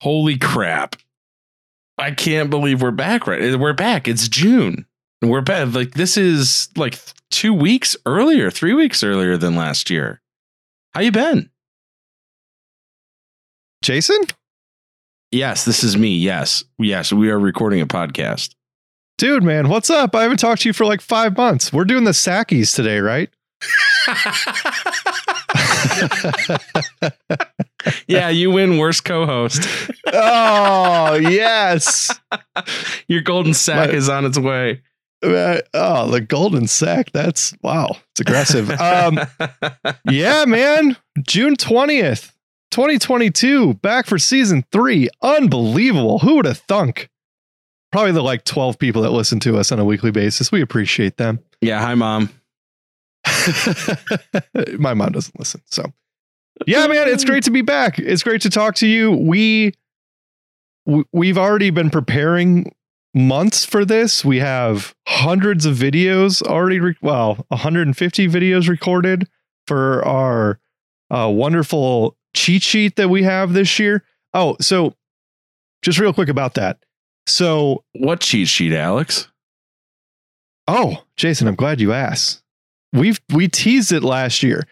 Holy crap. I can't believe we're back right. Eh, we're back. It's June. We're back. Like this is like two weeks earlier, three weeks earlier than last year. How you been? Jason? Yes, this is me. Yes. Yes, we are recording a podcast. Dude, man, what's up? I haven't talked to you for like five months. We're doing the Sackies today, right? yeah, you win worst co-host. oh, yes. Your golden sack My, is on its way. Uh, oh, the golden sack. That's wow. It's aggressive. Um, yeah, man. June 20th, 2022, back for season three. Unbelievable. Who would have thunk? Probably the like 12 people that listen to us on a weekly basis. We appreciate them. Yeah. Hi, mom. My mom doesn't listen. So, yeah, man, it's great to be back. It's great to talk to you. We we've already been preparing months for this. We have hundreds of videos already, re- well, 150 videos recorded for our uh, wonderful cheat sheet that we have this year. Oh, so just real quick about that. So, what cheat sheet, Alex? Oh, Jason, I'm glad you asked. We've we teased it last year.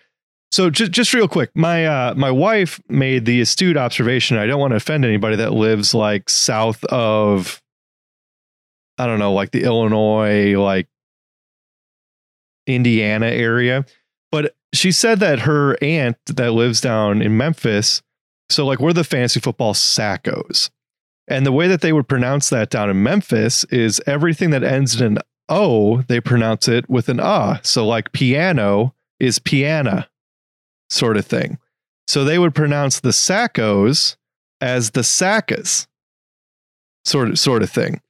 So just just real quick, my uh my wife made the astute observation. I don't want to offend anybody that lives like south of I don't know, like the Illinois, like Indiana area. But she said that her aunt that lives down in Memphis, so like we're the fantasy football Sackos. And the way that they would pronounce that down in Memphis is everything that ends in an O, they pronounce it with an ah. So like piano is piana, sort of thing. So they would pronounce the Sackos as the Sackas, sort of sort of thing.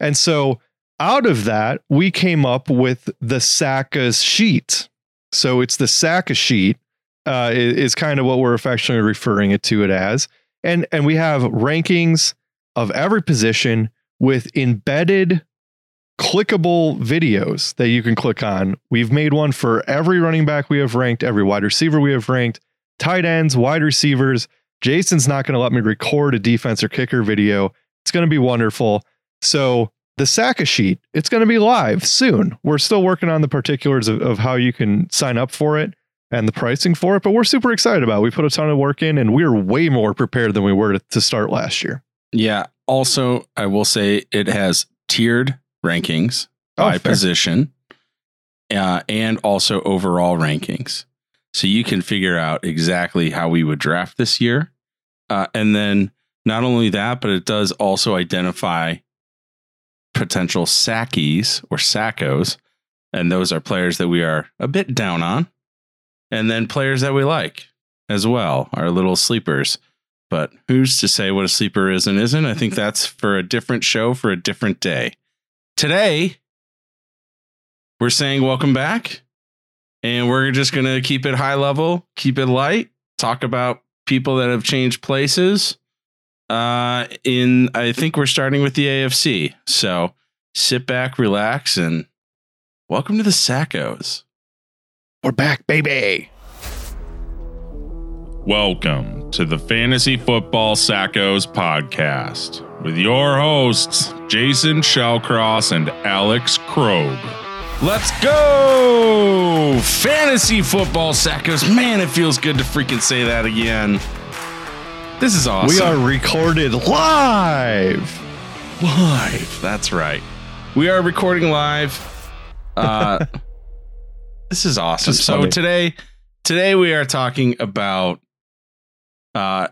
And so out of that, we came up with the Sackas sheet. So it's the Sacka sheet uh, is, is kind of what we're affectionately referring it to it as. And and we have rankings of every position with embedded clickable videos that you can click on. We've made one for every running back we have ranked, every wide receiver we have ranked, tight ends, wide receivers. Jason's not going to let me record a defense or kicker video. It's going to be wonderful. So the Sacka sheet, it's going to be live soon. We're still working on the particulars of, of how you can sign up for it and the pricing for it, but we're super excited about it. We put a ton of work in and we're way more prepared than we were to, to start last year. Yeah. Also, I will say it has tiered rankings oh, by fair. position uh, and also overall rankings. So you can figure out exactly how we would draft this year. Uh, and then not only that, but it does also identify potential sackies or sackos. And those are players that we are a bit down on. And then players that we like as well, our little sleepers. But who's to say what a sleeper is and isn't? I think that's for a different show for a different day. Today, we're saying welcome back. And we're just going to keep it high level, keep it light, talk about people that have changed places, uh, in I think we're starting with the AFC. So sit back, relax, and welcome to the Sackos. We're back, baby. Welcome to the Fantasy Football Sackos podcast with your hosts, Jason Shellcross and Alex Krogh. Let's go! Fantasy Football Sackos. Man, it feels good to freaking say that again. This is awesome. We are recorded live. Live. That's right. We are recording live. Uh, this is awesome. So today, today we are talking about uh,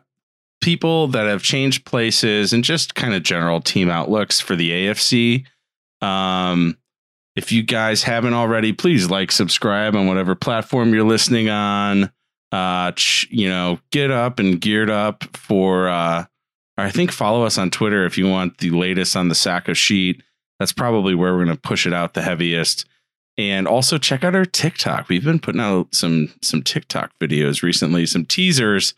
people that have changed places and just kind of general team outlooks for the AFC. Um, if you guys haven't already, please like, subscribe on whatever platform you're listening on uh, you know, get up and geared up for, uh, I think follow us on Twitter if you want the latest on the Sacka sheet. That's probably where we're going to push it out the heaviest. And also check out our TikTok. We've been putting out some some TikTok videos recently, some teasers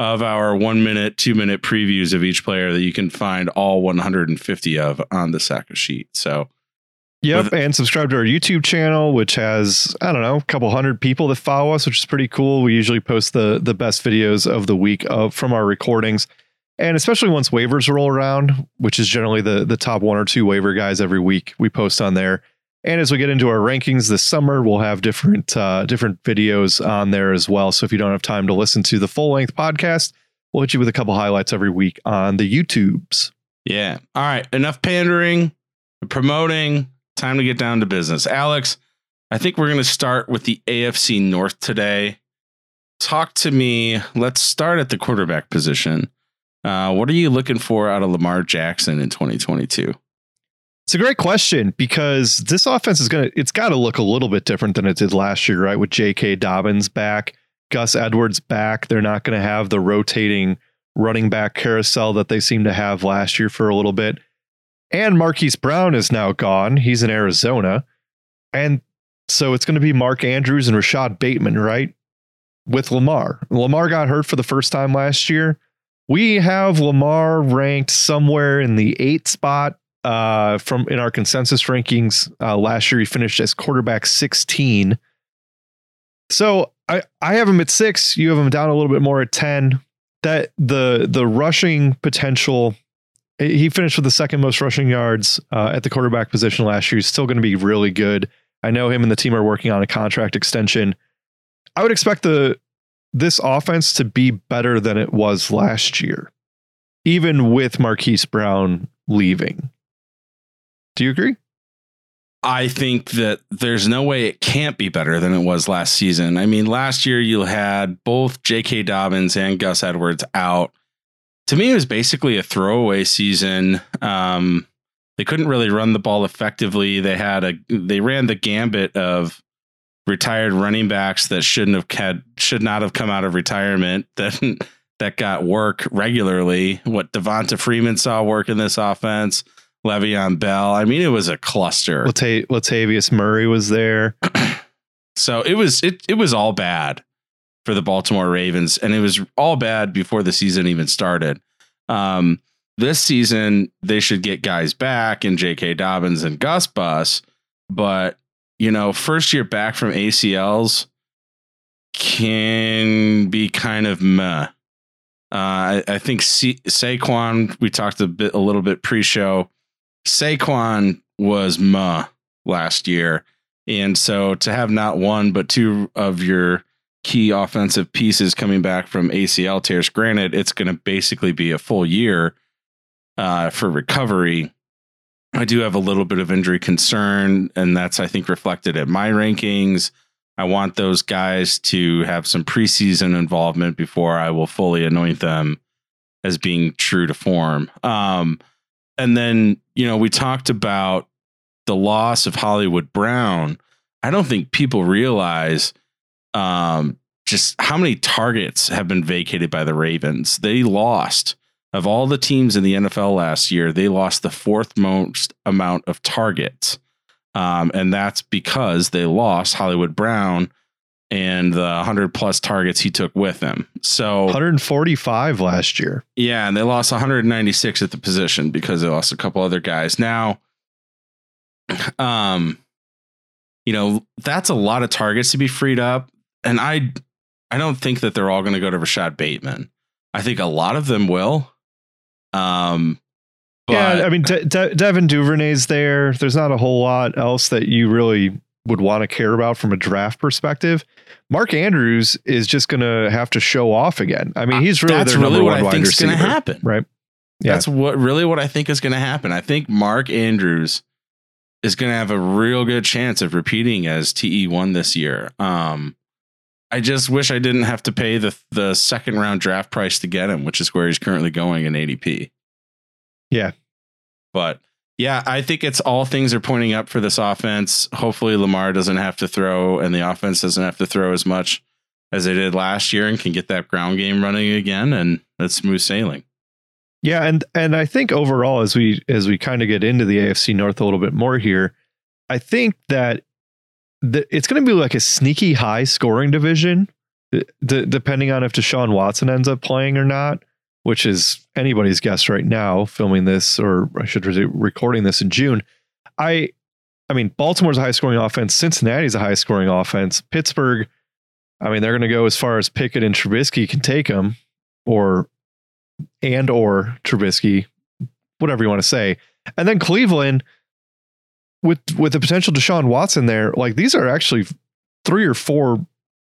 of our one minute, two minute previews of each player that you can find all 150 of on the Sacka sheet. So Yep, With, and subscribe to our YouTube channel, which has I don't know a couple hundred people that follow us, which is pretty cool. We usually post the the best videos of the week of from our recordings, And especially once waivers roll around, which is generally the the top one or two waiver guys every week, we post on there. And as we get into our rankings this summer, we'll have different uh, different videos on there as well. So if you don't have time to listen to the full length podcast, we'll hit you with a couple highlights every week on the YouTubes. Yeah. All right. Enough pandering, promoting. Time to get down to business. Alex, I think we're going to start with the AFC North today. Talk to me. Let's start at the quarterback position. Uh, what are you looking for out of Lamar Jackson in 2022? It's a great question because this offense is going to, it's got to look a little bit different than it did last year, right? With J.K. Dobbins back, Gus Edwards back. They're not going to have the rotating running back carousel that they seemed to have last year for a little bit. And Marquise Brown is now gone. He's in Arizona. And so it's going to be Mark Andrews and Rashod Bateman, right? With Lamar. Lamar got hurt for the first time last year. We have Lamar ranked somewhere in the eight spot uh, from in our consensus rankings. Uh, last year, he finished as quarterback 16. So I, I have him at six. You have him down a little bit more at 10. That the the rushing potential, he finished with the second most rushing yards uh, at the quarterback position last year. He's still going to be really good. I know him and the team are working on a contract extension. I would expect the this offense to be better than it was last year, even with Marquise Brown leaving. Do you agree? I think that there's no way it can't be better than it was last season. I mean, last year you had both J.K. Dobbins and Gus Edwards out. To me, it was basically a throwaway season. Um, they couldn't really run the ball effectively. They had a they ran the gambit of retired running backs that shouldn't have had should not have come out of retirement that that got work regularly. What Devonta Freeman saw work in this offense Le'Veon Bell. I mean, it was a cluster. Lata- Latavius Murray was there. so it was it it was all bad for the Baltimore Ravens, and it was all bad before the season even started. Um, this season they should get guys back in J.K. Dobbins and Gus Bus, but you know, first year back from ACLs can be kind of meh. Uh, I, I, think C- Saquon. We talked a bit, a little bit pre-show. Saquon was muh last year. And so to have not one, but two of your key offensive pieces coming back from ACL tears, granted, it's going to basically be a full year uh, for recovery. I do have a little bit of injury concern, and that's, I think, reflected at my rankings. I want those guys to have some preseason involvement before I will fully anoint them as being true to form. Um, and then, you know, we talked about the loss of Hollywood Brown. I don't think people realize um, just how many targets have been vacated by the Ravens. They lost of all the teams in the NFL last year, they lost the fourth most amount of targets. Um, and that's because they lost Hollywood Brown and the 100 plus targets he took with him. So 145 last year. Yeah, and they lost 196 at the position because they lost a couple other guys. Now um you know, that's a lot of targets to be freed up and I I don't think that they're all going to go to Rashod Bateman. I think a lot of them will. Um but, yeah, I mean, De- De- Devin Duvernay's there. There's not a whole lot else that you really would want to care about from a draft perspective. Mark Andrews is just going to have to show off again. I mean, he's really that's their really what I think is going to happen, right? Yeah. That's what really what I think is going to happen. I think Mark Andrews is going to have a real good chance of repeating as TE1 this year. Um, I just wish I didn't have to pay the the second round draft price to get him, which is where he's currently going in ADP. Yeah. But yeah, I think it's all things are pointing up for this offense. Hopefully, Lamar doesn't have to throw, and the offense doesn't have to throw as much as they did last year, and can get that ground game running again, and that's smooth sailing. Yeah, and and I think overall, as we as we kind of get into the AFC North a little bit more here, I think that the, it's going to be like a sneaky high scoring division, d- depending on if Deshaun Watson ends up playing or not which is anybody's guess right now, filming this, or I should say recording this in June. I, I mean, Baltimore's a high scoring offense. Cincinnati's a high scoring offense. Pittsburgh, I mean, they're going to go as far as Pickett and Trubisky can take them, or and or Trubisky, whatever you want to say. And then Cleveland with with the potential Deshaun Watson there, like these are actually three or four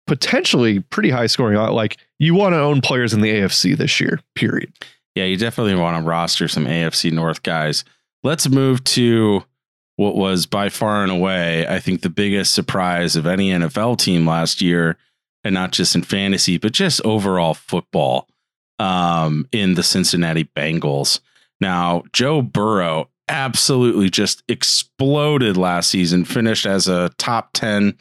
potentially pretty high scoring. Like you want to own players in the AFC this year, period. Yeah, you definitely want to roster some AFC North guys. Let's move to what was by far and away, I think, the biggest surprise of any NFL team last year, and not just in fantasy, but just overall football um, in the Cincinnati Bengals. Now, Joe Burrow absolutely just exploded last season, finished as a top 10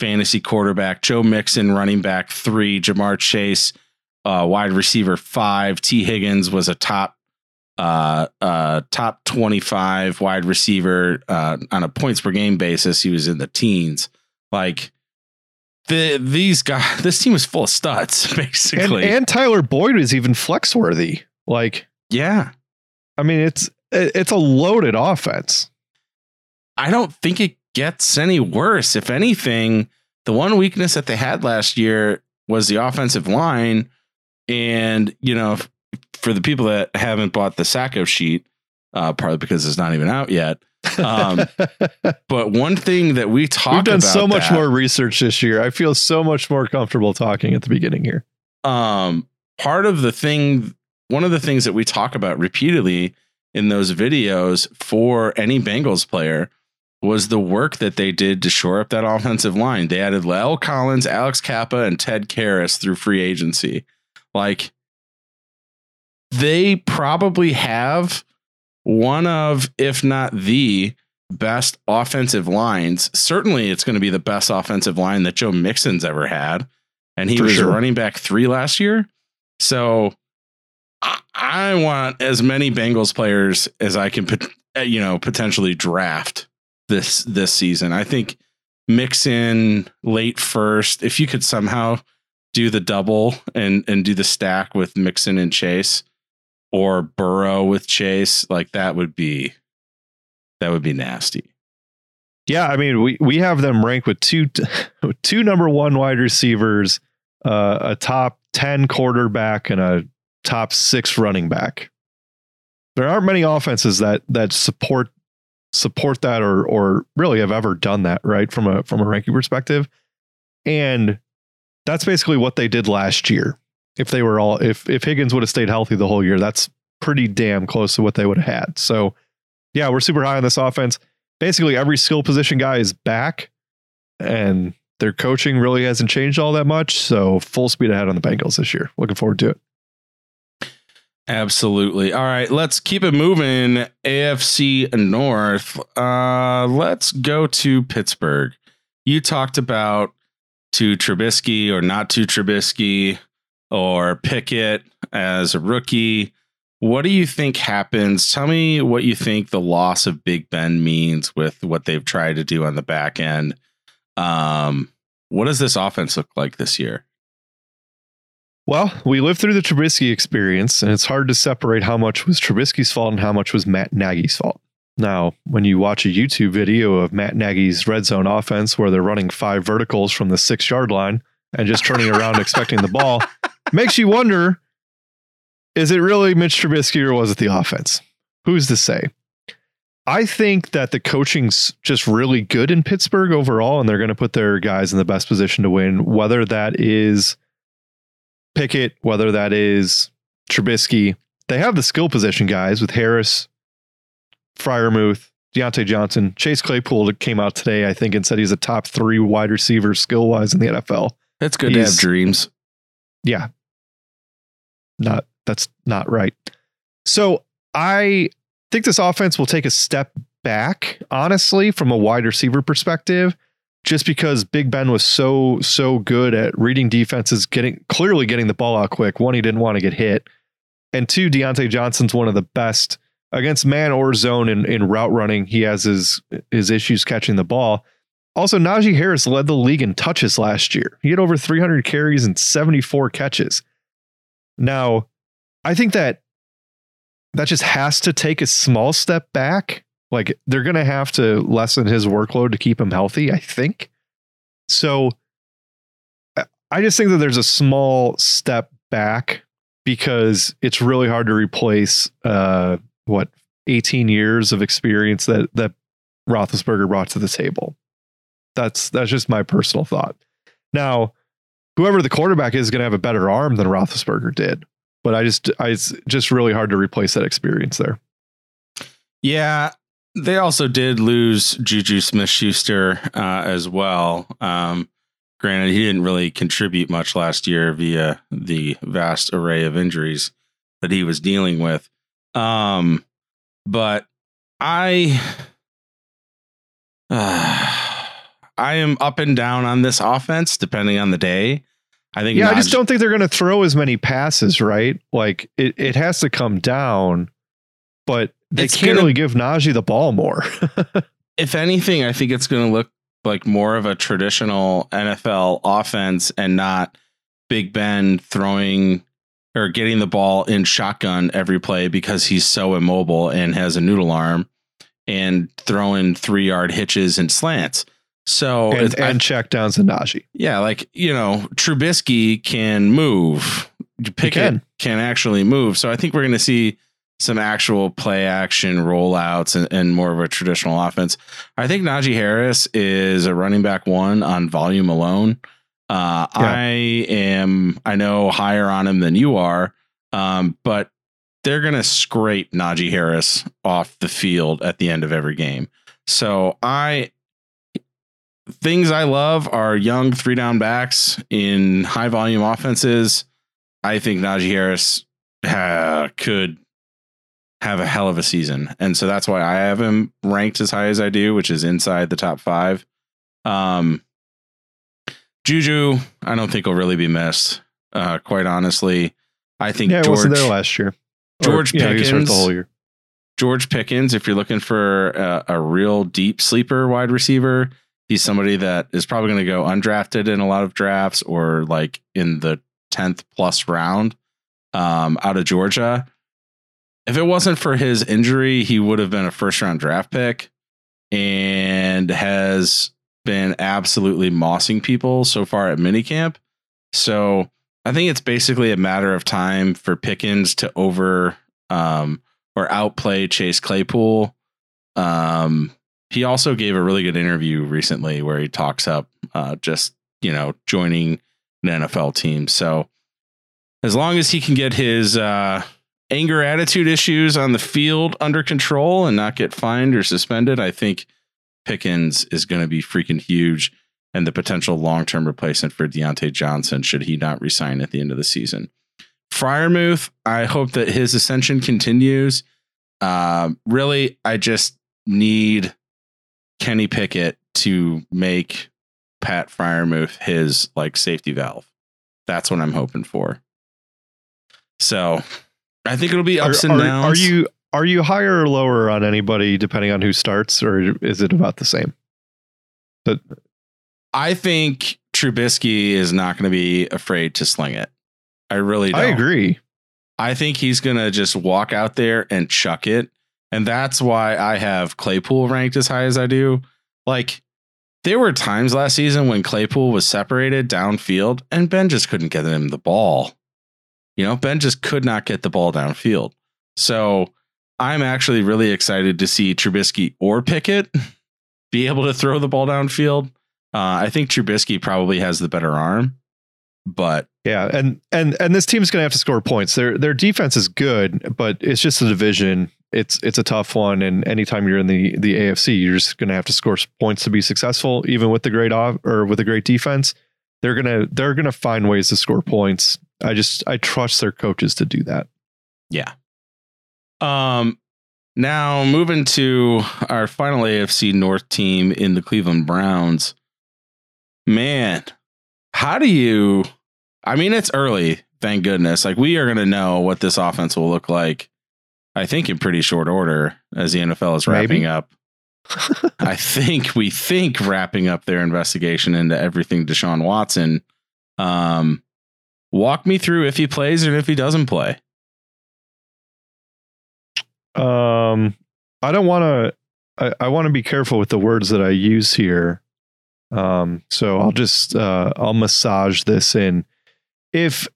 fantasy quarterback. Joe Mixon, running back three, Ja'Marr Chase, uh, wide receiver five. Tee Higgins was a top uh, uh, top 25 wide receiver uh, on a points per game basis. He was in the teens. Like the these guys, this team was full of studs, basically. And, and Tyler Boyd is even flex worthy. Like, yeah, I mean, it's it's a loaded offense. I don't think it gets any worse. If anything, the one weakness that they had last year was the offensive line. And, you know, for the people that haven't bought the Sacco sheet, uh, partly because it's not even out yet. Um, but one thing that we talked We've done so much that, more research this year. I feel so much more comfortable talking at the beginning here. Um, part of the thing, one of the things that we talk about repeatedly in those videos for any Bengals player was the work that they did to shore up that offensive line. They added La'el Collins, Alex Cappa, and Ted Karras through free agency. Like they probably have one of, if not the best offensive lines. Certainly, it's going to be the best offensive line that Joe Mixon's ever had. And he For was sure. running back three last year. So I, want as many Bengals players as I can, you know, potentially draft this this season. I think Mixon late first. If you could somehow do the double and and do the stack with Mixon and Chase, or Burrow with Chase, like that would be that would be nasty. Yeah, I mean, we we have them ranked with two two number one wide receivers, uh, a top ten quarterback, and a top six running back. There aren't many offenses that that support support that or or really have ever done that, right? From a from a ranking perspective. And that's basically what they did last year. If they were all if if Higgins would have stayed healthy the whole year, that's pretty damn close to what they would have had. So yeah, we're super high on this offense. Basically every skill position guy is back and their coaching really hasn't changed all that much. So full speed ahead on the Bengals this year. Looking forward to it. Absolutely. All right, let's keep it moving. AFC North. Uh, let's go to Pittsburgh. You talked about to Trubisky or not to Trubisky or Pickett as a rookie. What do you think happens? Tell me what you think the loss of Big Ben means with what they've tried to do on the back end. Um, what does this offense look like this year? Well, we lived through the Trubisky experience, and it's hard to separate how much was Trubisky's fault and how much was Matt Nagy's fault. Now, when you watch a YouTube video of Matt Nagy's red zone offense where they're running five verticals from the six yard line and just turning around expecting the ball, makes you wonder is it really Mitch Trubisky or was it the offense? Who's to say? I think that the coaching's just really good in Pittsburgh overall, and they're going to put their guys in the best position to win, whether that is Pickett, whether that is Trubisky. They have the skill position guys with Harris, Freiermuth, Diontae Johnson, Chase Claypool came out today, I think, and said he's a top three wide receiver skill wise in the NFL. That's good to have dreams. Yeah. Not that's not right. So I think this offense will take a step back, honestly, from a wide receiver perspective, just because Big Ben was so, so good at reading defenses, getting clearly getting the ball out quick. One, he didn't want to get hit. And two, Diontae Johnson's one of the best against man or zone in, in route running. He has his his issues catching the ball. Also, Najee Harris led the league in touches last year. He had over 300 carries and 74 catches. Now, I think that that just has to take a small step back. Like they're going to have to lessen his workload to keep him healthy, I think. So I- just think that there's a small step back because it's really hard to replace uh, what 18 years of experience that that Roethlisberger brought to the table. That's that's just my personal thought. Now, whoever the quarterback is, going to have a better arm than Roethlisberger did, but I just I, it's just really hard to replace that experience there. Yeah, they also did lose Juju Smith Schuster uh, as well. Um, granted, he didn't really contribute much last year via the vast array of injuries that he was dealing with. Um, but I, uh, I am up and down on this offense depending on the day. I think. Yeah, Naj- I just don't think they're going to throw as many passes. Right? Like it, it has to come down, but they it's can't gonna, really give Najee the ball more. if anything, I think it's going to look like more of a traditional NFL offense and not Big Ben throwing or getting the ball in shotgun every play because he's so immobile and has a noodle arm and throwing three yard hitches and slants. So and, and check downs and Najee. Yeah, like you know, Trubisky can move. Pickett can. can actually move. So I think we're going to see some actual play action rollouts and, and, more of a traditional offense. I think Najee Harris is a running back one on volume alone. Uh, yeah. I am, I know higher on him than you are, um, but they're going to scrape Najee Harris off the field at the end of every game. So I, things I love are young three down backs in high volume offenses. I think Najee Harris uh, could have a hell of a season. And so that's why I have him ranked as high as I do, which is inside the top five. Um, Juju, I don't think will really be missed. Uh, quite honestly, I think yeah, George wasn't there last year. George or, Pickens, yeah, the whole year. George Pickens, if you're looking for a, a real deep sleeper wide receiver, he's somebody that is probably going to go undrafted in a lot of drafts or like in the 10th plus round um, out of Georgia if it wasn't for his injury, he would have been a first round draft pick and has been absolutely mossing people so far at minicamp. So I think it's basically a matter of time for Pickens to over um, or outplay Chase Claypool. Um, he also gave a really good interview recently where he talks up uh, just, you know, joining an NFL team. So as long as he can get his, uh, anger attitude issues on the field under control and not get fined or suspended, I think Pickens is going to be freaking huge and the potential long term replacement for Diontae Johnson should he not resign at the end of the season. Freiermuth, I hope that his ascension continues. Uh, really, I just need Kenny Pickett to make Pat Freiermuth his like safety valve. That's what I'm hoping for. So I think it'll be ups are, and are, downs. Are you are you higher or lower on anybody depending on who starts, or is it about the same? But I think Trubisky is not going to be afraid to sling it. I really don't. I agree. I think he's going to just walk out there and chuck it. And that's why I have Claypool ranked as high as I do. Like, there were times last season when Claypool was separated downfield and Ben just couldn't get him the ball. You know, Ben just could not get the ball downfield. So I'm actually really excited to see Trubisky or Pickett be able to throw the ball downfield. Uh, I think Trubisky probably has the better arm, but yeah, and and and this team's going to have to score points. Their their defense is good, but it's just a division. It's it's a tough one, and anytime you're in the the AFC, you're just going to have to score points to be successful, even with the great off or with a great defense. They're gonna they're gonna find ways to score points. I just I trust their coaches to do that. Yeah. Um now moving to our final AFC North team in the Cleveland Browns. Man, how do you I mean it's early, thank goodness. Like we are going to know what this offense will look like I think in pretty short order as the NFL is wrapping Maybe. up. I think we think wrapping up their investigation into everything Deshaun Watson. Um Walk me through if he plays and if he doesn't play. Um, I don't want to. I, I want to be careful with the words that I use here. Um, so I'll just uh, I'll massage this in. If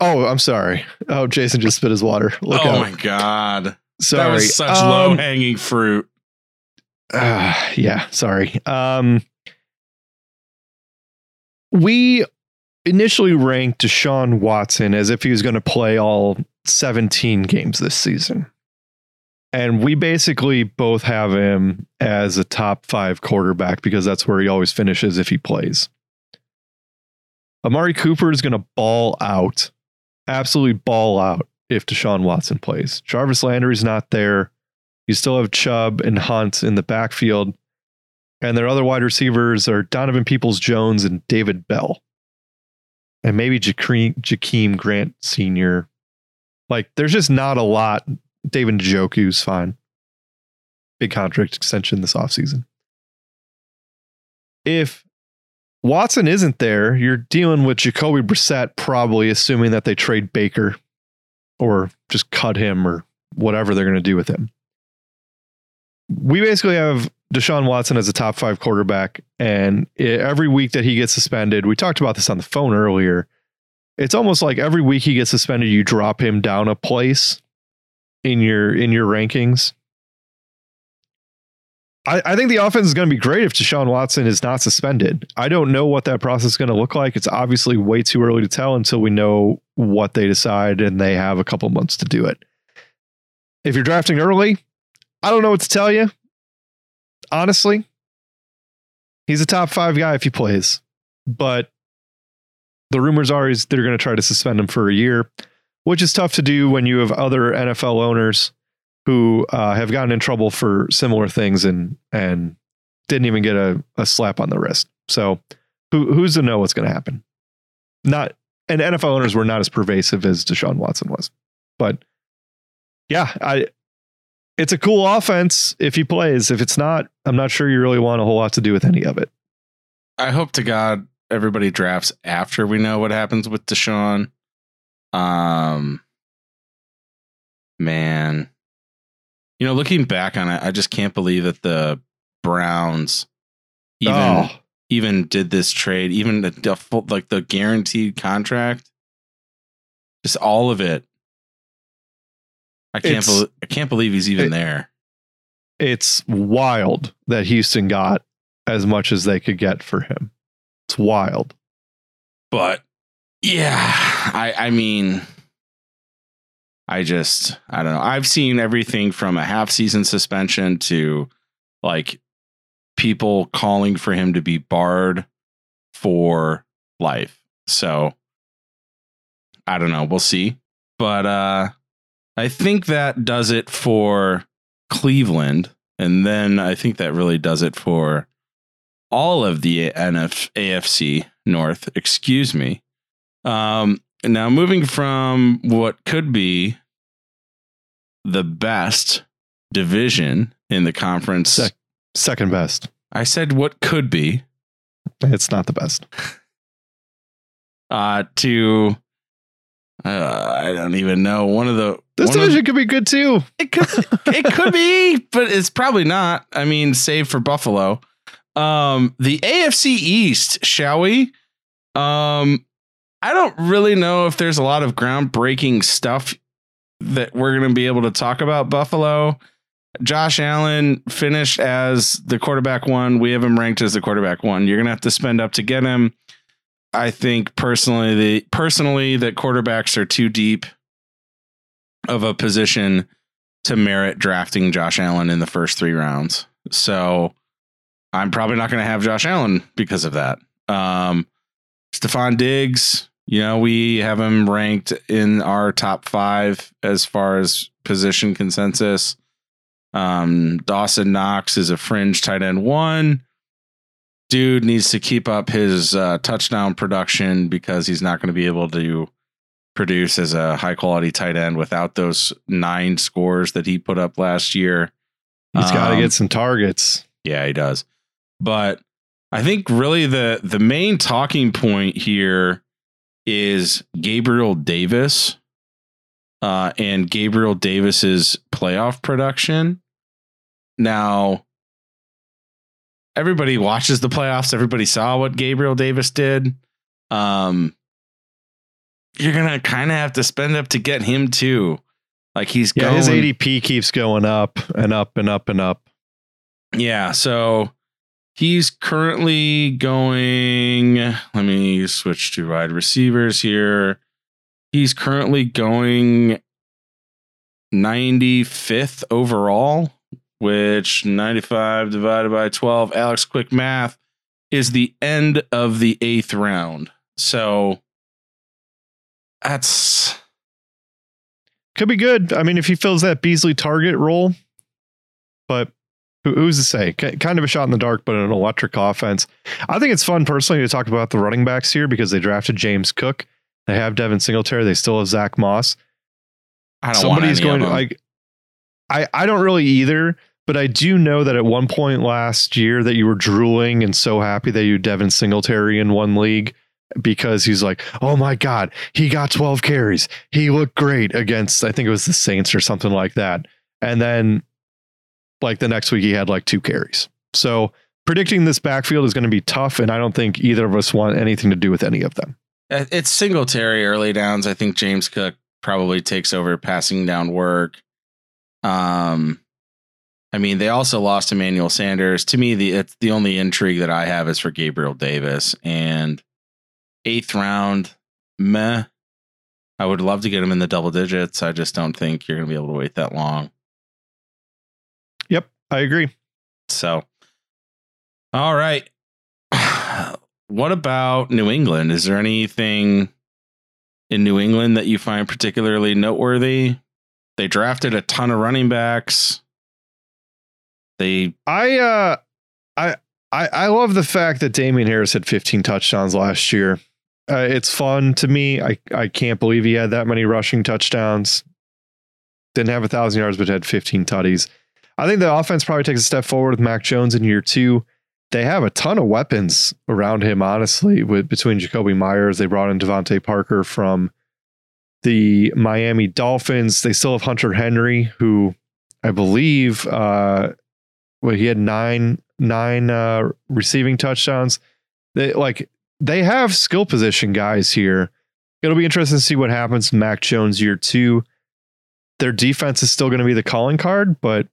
Oh, I'm sorry. Oh, Jason just spit his water. Look oh out. my god, Sorry. that was such Um, low hanging fruit. Uh, yeah, sorry. Um, we initially ranked Deshaun Watson as if he was going to play all 17 games this season. And we basically both have him as a top five quarterback because that's where he always finishes if he plays. Amari Cooper is going to ball out, absolutely ball out if Deshaun Watson plays. Jarvis Landry's not there. You still have Chubb and Hunt in the backfield. And their other wide receivers are Donovan Peoples Jones and David Bell. And maybe Jakeem, Grant Sr. Like, there's just not a lot. David Njoku's fine. Big contract extension this offseason. If Watson isn't there, you're dealing with Jacoby Brissett, probably assuming that they trade Baker or just cut him or whatever they're going to do with him we basically have Deshaun Watson as a top five quarterback, and i- every week that he gets suspended, we talked about this on the phone earlier. It's almost like every week he gets suspended, you drop him down a place in your in your rankings. I, I think the offense is going to be great if Deshaun Watson is not suspended. I don't know what that process is going to look like. It's obviously way too early to tell until we know what they decide, and they have a couple months to do it. If you're drafting early, I don't know what to tell you. Honestly, he's a top five guy if he plays, but the rumors are is they're going to try to suspend him for a year, which is tough to do when you have other NFL owners who uh, have gotten in trouble for similar things and and didn't even get a, a slap on the wrist. So who who's to know what's going to happen? Not and NFL owners were not as pervasive as Deshaun Watson was, but yeah, I it's a cool offense if he plays. If it's not, I'm not sure you really want a whole lot to do with any of it. I hope to God everybody drafts after we know what happens with Deshaun. Um, man, you know, looking back on it, I just can't believe that the Browns even oh, even did this trade, even the, the full, like the guaranteed contract, just all of it. I can't It's- believe I can't believe he's even it- there. it's wild that Houston got as much as they could get for him. It's wild. But yeah, I I mean I just I don't know. I've seen everything from a half season suspension to like people calling for him to be barred for life. So I don't know. We'll see. But uh I think that does it for Cleveland. And then I think that really does it for all of the NF, AFC North. Excuse me. Um, now, moving from what could be the best division in the conference, Sec- Second best. I said what could be It's not the best. uh, to uh, I don't even know one of the This of- division could be good too. It could it could be, but it's probably not. I mean, save for Buffalo. Um, the AFC East, shall we? Um, I don't really know if there's a lot of groundbreaking stuff that we're going to be able to talk about Buffalo. Josh Allen finished as the quarterback one. We have him ranked as the quarterback one. You're going to have to spend up to get him. I think personally, the personally that quarterbacks are too deep of a position to merit drafting Josh Allen in the first three rounds. So I'm probably not going to have Josh Allen because of that. Um, Stefon Diggs, you know, we have him ranked in our top five as far as position consensus. Um, Dawson Knox is a fringe tight end one. Dude needs to keep up his uh, touchdown production because he's not going to be able to produce as a high quality tight end without those nine scores that he put up last year. He's got to Um, get some targets. Yeah, he does. But I think really the the main talking point here is Gabriel Davis uh, and Gabriel Davis's playoff production. Now, everybody watches the playoffs. Everybody saw what Gabriel Davis did. Um, you're gonna kind of have to spend up to get him too. Like he's Yeah, going, his ADP keeps going up and up and up and up. Yeah, so he's currently going. Let me switch to wide receivers here. He's currently going 95th overall, which 95 divided by 12, Alex, quick math, is the end of the eighth round. So that's Could be good. I mean, if he fills that Beasley target role, but who's to say? Kind of a shot in the dark, but an electric offense. I think it's fun personally to talk about the running backs here because they drafted James Cook. They have Devin Singletary. They still have Zach Moss. I don't Somebody's going to like. I I don't really either, but I do know that at one point last year that you were drooling and so happy that you Devin Singletary in one league because he's like, oh my god, he got 12 carries. He looked great against I think it was the Saints or something like that. And then like the next week he had like two carries. So predicting this backfield is going to be tough, and I don't think either of us want anything to do with any of them. Uh, It's Singletary early downs. I think James Cook probably takes over passing down work. Um, I mean, they also lost Emmanuel Sanders. To me, the it's the only intrigue that I have is for Gabriel Davis and eighth round. Meh. I would love to get him in the double digits. I just don't think you're going to be able to wait that long. Yep, I agree. So, all right. What about New England? Is there anything in New England that you find particularly noteworthy? They drafted a ton of running backs. They I uh I I I love the fact that Damien Harris had 15 touchdowns last year. Uh, it's fun to me. I I can't believe he had that many rushing touchdowns. Didn't have a thousand yards, but had 15 tutties. I think the offense probably takes a step forward with Mac Jones in year two. They have a ton of weapons around him, honestly, with between Jakobi Meyers. They brought in DeVante Parker from the Miami Dolphins. They still have Hunter Henry, who I believe uh well, he had nine nine uh, receiving touchdowns. They like they have skill position guys here. It'll be interesting to see what happens. Mac Jones year two. Their defense is still going to be the calling card, but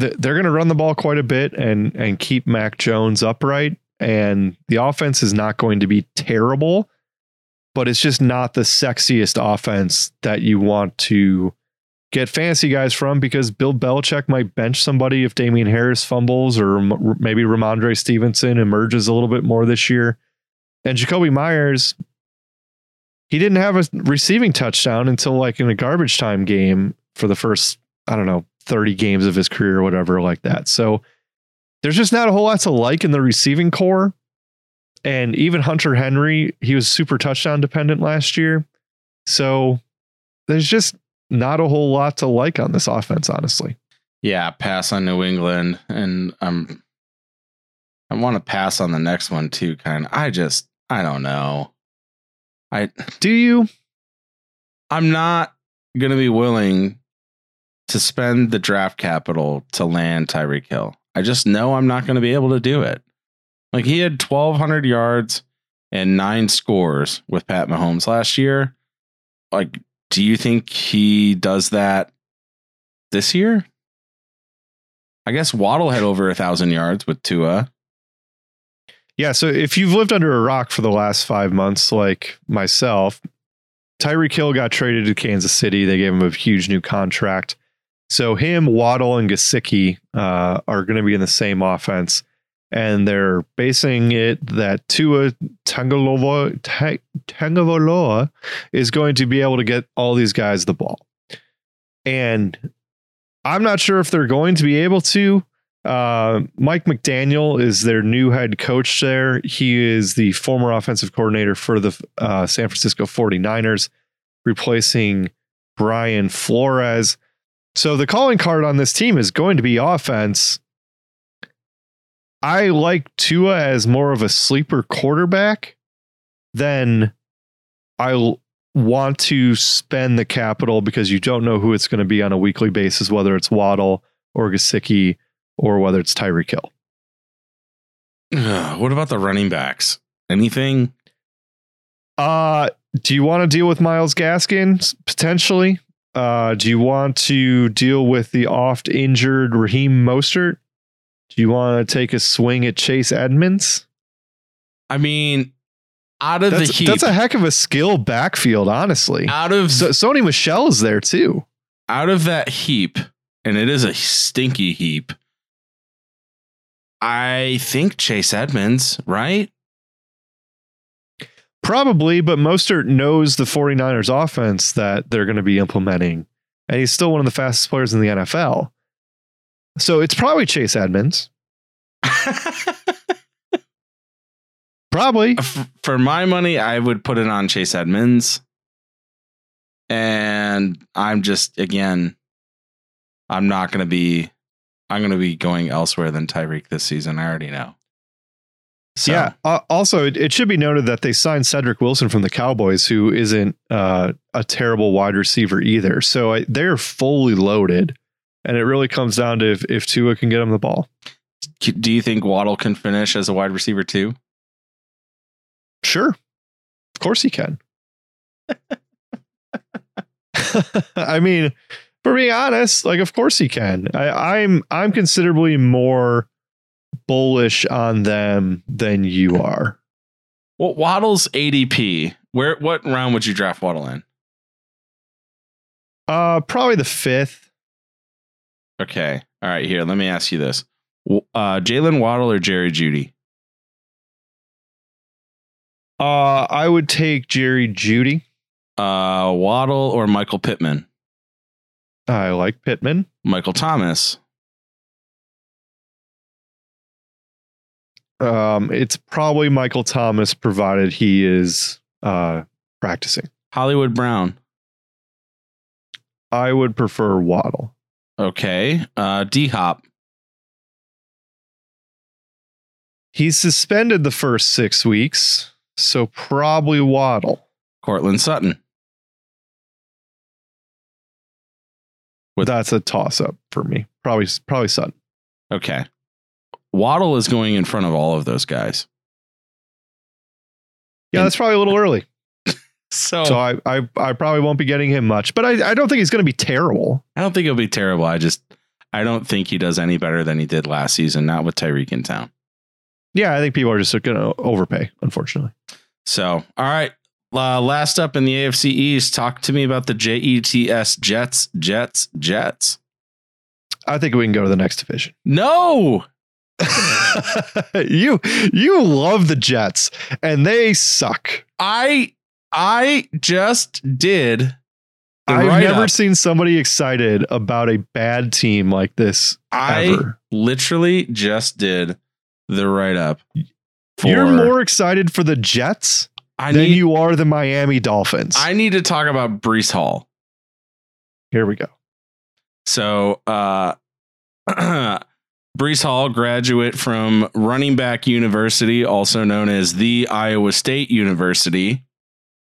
th- they're going to run the ball quite a bit and and keep Mac Jones upright. And the offense is not going to be terrible, but it's just not the sexiest offense that you want to get fancy guys from because Bill Belichick might bench somebody if Damien Harris fumbles or maybe Rhamondre Stevenson emerges a little bit more this year. And Jakobi Meyers, he didn't have a receiving touchdown until like in a garbage time game for the first, I don't know, 30 games of his career or whatever like that. So there's just not a whole lot to like in the receiving core. And even Hunter Henry, he was super touchdown dependent last year. So there's just not a whole lot to like on this offense, honestly. yeah, pass on New England and I'm I want to pass on the next one too kind of. I just I don't know. I Do you? I'm not going to be willing to spend the draft capital to land Tyreek Hill. I just know I'm not going to be able to do it. Like he had 1,200 yards and nine scores with Pat Mahomes last year. Like, do you think he does that this year? I guess Waddle had over a thousand yards with Tua. Yeah. So if you've lived under a rock for the last five months, like myself, Tyreek Hill got traded to Kansas City. They gave him a huge new contract. So him, Waddle, and Gesicki uh, are going to be in the same offense, and they're basing it that Tua Tagovailoa Ta- is going to be able to get all these guys the ball. And I'm not sure if they're going to be able to. Uh, Mike McDaniel is their new head coach there. He is the former offensive coordinator for the uh, San Francisco 49ers, replacing Brian Flores. So the calling card on this team is going to be offense. I like Tua as more of a sleeper quarterback than I l- want to spend the capital because you don't know who it's going to be on a weekly basis, whether it's Waddle or Gesicki or whether it's Tyreek Hill. What about the running backs? Anything? Uh do you want to deal with Myles Gaskin potentially? Uh, do you want to deal with the oft injured Raheem Mostert? Do you want to take a swing at Chase Edmonds? I mean, out of That's, the heap, that's a heck of a skill backfield, honestly. out of So, Sony Michel is there too. out of that heap, and it is a stinky heap. I think Chase Edmonds, right? Probably, but Mostert knows the 49ers offense that they're going to be implementing. And he's still one of the fastest players in the NFL. So it's probably Chase Edmonds. Probably. For my money, I would put it on Chase Edmonds. And I'm just again, I'm not going to be, I'm going to be going elsewhere than Tyreek this season. I already know. So, Yeah. Uh, also, it, it should be noted that they signed Cedric Wilson from the Cowboys, who isn't uh, a terrible wide receiver either. So I, they're fully loaded. And it really comes down to if, if Tua can get him the ball. do you think Waddle can finish as a wide receiver too? Sure. Of course he can. I mean, for being honest, like of course he can. I, I'm I'm considerably more bullish on them than you are. Well, Waddle's ADP. Where what round would you draft Waddle in? Uh probably the fifth. Okay. All right. Here, let me ask you this: uh, Jaylen Waddle or Jerry Jeudy? Uh I would take Jerry Jeudy. Uh, Waddle or Michael Pittman? I like Pittman. Michael Thomas. Um it's probably Michael Thomas provided he is uh practicing. Hollywood Brown. I would prefer Waddle. Okay. Uh, D Hop. He's suspended the first six weeks, so probably Waddle. Courtland Sutton. With- That's a toss up for me. Probably, probably Sutton. Okay. Waddle is going in front of all of those guys. Yeah, that's probably a little early. So, So I, I, I probably won't be getting him much, but I, I don't think he's going to be terrible. I don't think he'll be terrible. I just I don't think he does any better than he did last season, not with Tyreek in town. Yeah, I think people are just going to overpay, unfortunately. So, all right. Uh, last up in the AFC East, talk to me about the JETS Jets, Jets, Jets. I think we can go to the next division. No, you, you love the Jets, and they suck. I I just did. I've never seen somebody excited about a bad team like this I ever. literally just did the write up. You're more excited for the Jets I than need you are the Miami Dolphins. I need to talk about Breece Hall. Here we go. So, uh, Breece Hall, graduate from Running Back University, also known as the Iowa State University.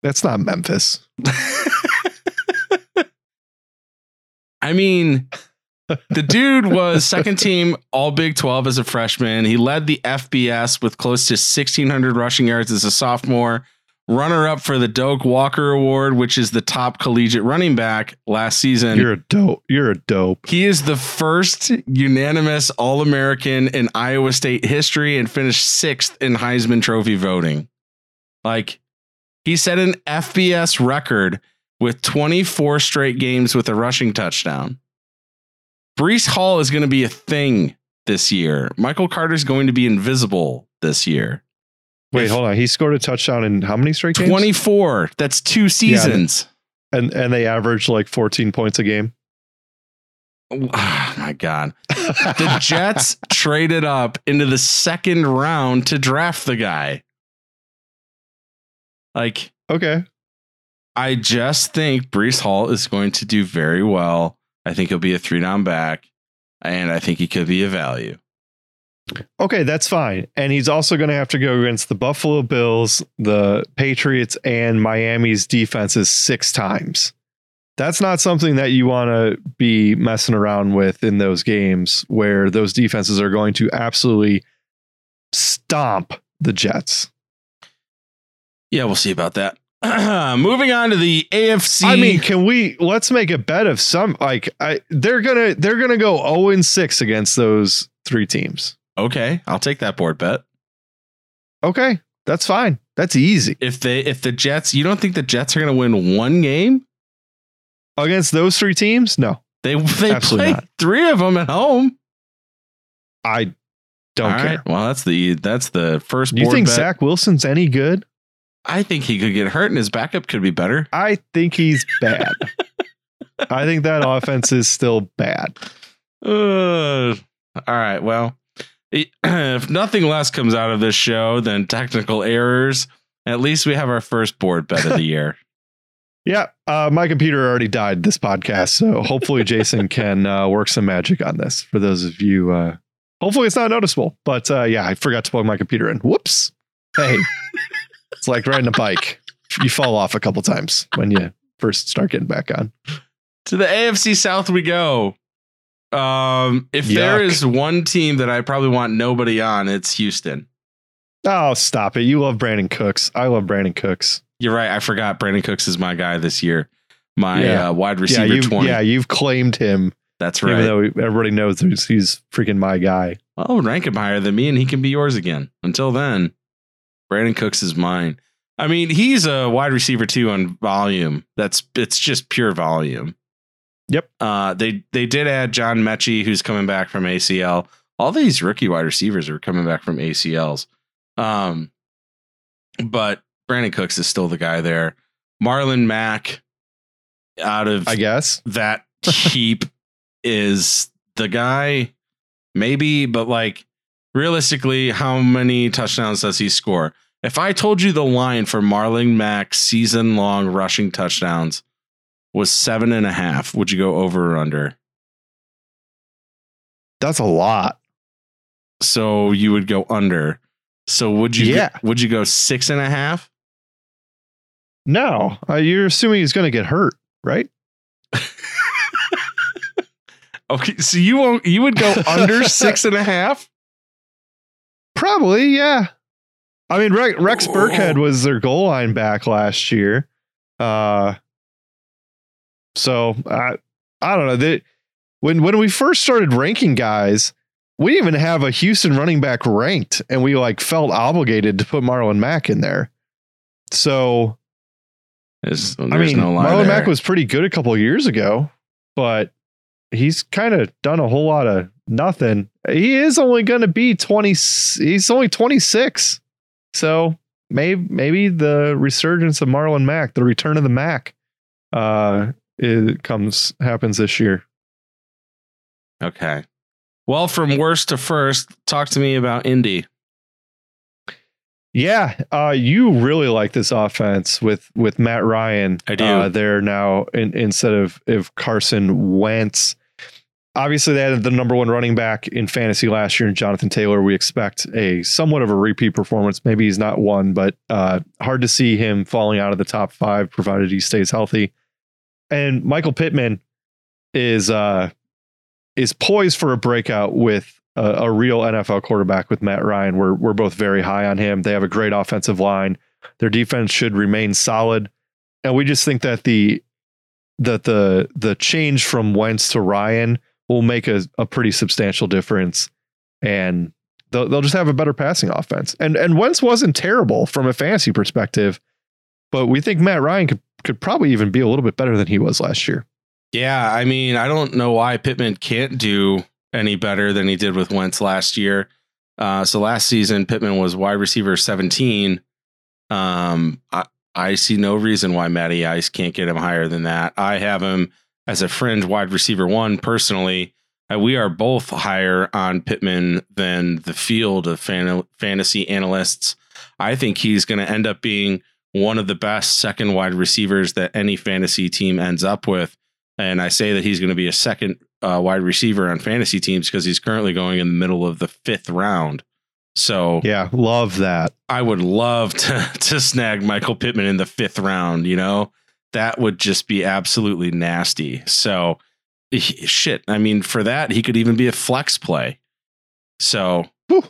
That's not Memphis. I mean, the dude was second team All Big 12 as a freshman. He led the FBS with close to 1,600 rushing yards as a sophomore. Runner up for the Doak Walker Award, which is the top collegiate running back last season. You're a dope. You're a dope. He is the first unanimous All American in Iowa State history and finished sixth in Heisman Trophy voting. Like, he set an FBS record with 24 straight games with a rushing touchdown. Breece Hall is going to be a thing this year. Michael Carter is going to be invisible this year. Wait, If- hold on. He scored a touchdown in how many straight games? 24. That's two seasons. and and they averaged like 14 points a game. Oh my God. the Jets traded up into the second round to draft the guy. Like, okay. I just think Breece Hall is going to do very well. I think he'll be a three down back, and I think he could be a value. Okay, that's fine. And he's also going to have to go against the Buffalo Bills, the Patriots, and Miami's defenses six times. That's not something that you want to be messing around with in those games where those defenses are going to absolutely stomp the Jets. Yeah, we'll see about that. moving on to the AFC. I mean, can we let's make a bet of some like I they're gonna they're gonna go 0 and 6 against those three teams. okay, I'll take that board bet. Okay, that's fine. That's easy. If they if the Jets, you don't think the Jets are going to win one game? Against those three teams? No. They they Absolutely play three of them at home. I don't All care. right, Well, that's the that's the first. You board think bet. Zach Wilson's any good? I think he could get hurt, and his backup could be better. I think he's bad. I think that offense is still bad. Uh, all right. Well, if nothing less comes out of this show than technical errors, at least we have our first board bet of the year. Yeah, uh, my computer already died this podcast, so hopefully Jason can uh, work some magic on this. For those of you, uh, hopefully it's not noticeable. But uh, yeah, I forgot to plug my computer in. Whoops! Hey, it's like riding a bike. You fall off a couple times when you first start getting back on. to the AFC South we go. Um, if there Yuck. is one team that I probably want nobody on, it's Houston. Oh, stop it! You love Brandin Cooks. I love Brandin Cooks. You're right. I forgot Brandin Cooks is my guy this year. My Yeah. uh, wide Yeah, receiver you, 20. yeah, you've claimed him, That's right. even though everybody knows he's, he's freaking my guy. Oh, rank him higher than me, and he can be yours again. Until then, Brandin Cooks is mine. I mean, he's a wide receiver too on volume. That's it's just pure volume. Yep. Uh, they they did add John Metchie, who's coming back from ACL. All these rookie wide receivers are coming back from ACLs. Um, but Brandin Cooks is still the guy there. Marlon Mack, out of I guess. that heap is the guy maybe but like realistically how many touchdowns does he score if i told you the line for marlon mack's season long rushing touchdowns was seven and a half would you go over or under That's a lot. so you would go under so would you Yeah. would you go six and a half No, uh, you're assuming he's going to get hurt, right? okay so you won't you would go under six and a half Probably, yeah. I mean, Rex, Rex. Burkhead was their goal line back last year. Uh, so I, I don't know. that when when we first started ranking guys, we didn't even have a Houston running back ranked, and we like felt obligated to put Marlon Mack in there. So there's, I mean, no Marlon there. Mack was pretty good a couple of years ago, but he's kind of done a whole lot of nothing. He is only going to be 20 he's only 26. So maybe maybe the resurgence of Marlon Mack, the return of the Mac uh it comes happens this year. Okay. Well, from worst to first, talk to me about Indy. Yeah, uh, you really like this offense with with Matt Ryan. I do. Uh, there now in, instead of if Carson Wentz. Obviously, they had the number one running back in fantasy last year, in Jonathan Taylor. We expect a somewhat of a repeat performance. Maybe he's not one, but uh, hard to see him falling out of the top five, provided he stays healthy. And Michael Pittman is uh, is poised for a breakout with a, a real NFL quarterback with Matt Ryan. We're we're both very high on him. They have a great offensive line. Their defense should remain solid, and we just think that the that the the change from Wentz to Ryan will make a, a pretty substantial difference, and they'll they'll just have a better passing offense. And and Wentz wasn't terrible from a fantasy perspective, but we think Matt Ryan could could probably even be a little bit better than he was last year. Yeah, I mean, I don't know why Pittman can't do any better than he did with Wentz last year. Uh, so last season, Pittman was wide receiver 17. Um, I, I see no reason why Matty Ice can't get him higher than that. I have him as a fringe wide receiver one personally. Uh, we are both higher on Pittman than the field of fan- fantasy analysts. I think he's going to end up being one of the best second wide receivers that any fantasy team ends up with. And I say that he's going to be a second uh, wide receiver on fantasy teams because he's currently going in the middle of the fifth round. So Yeah, love that. I would love to to snag Michael Pittman in the fifth round. You know, that would just be absolutely nasty. So shit. I mean, for that, he could even be a flex play. So Whew.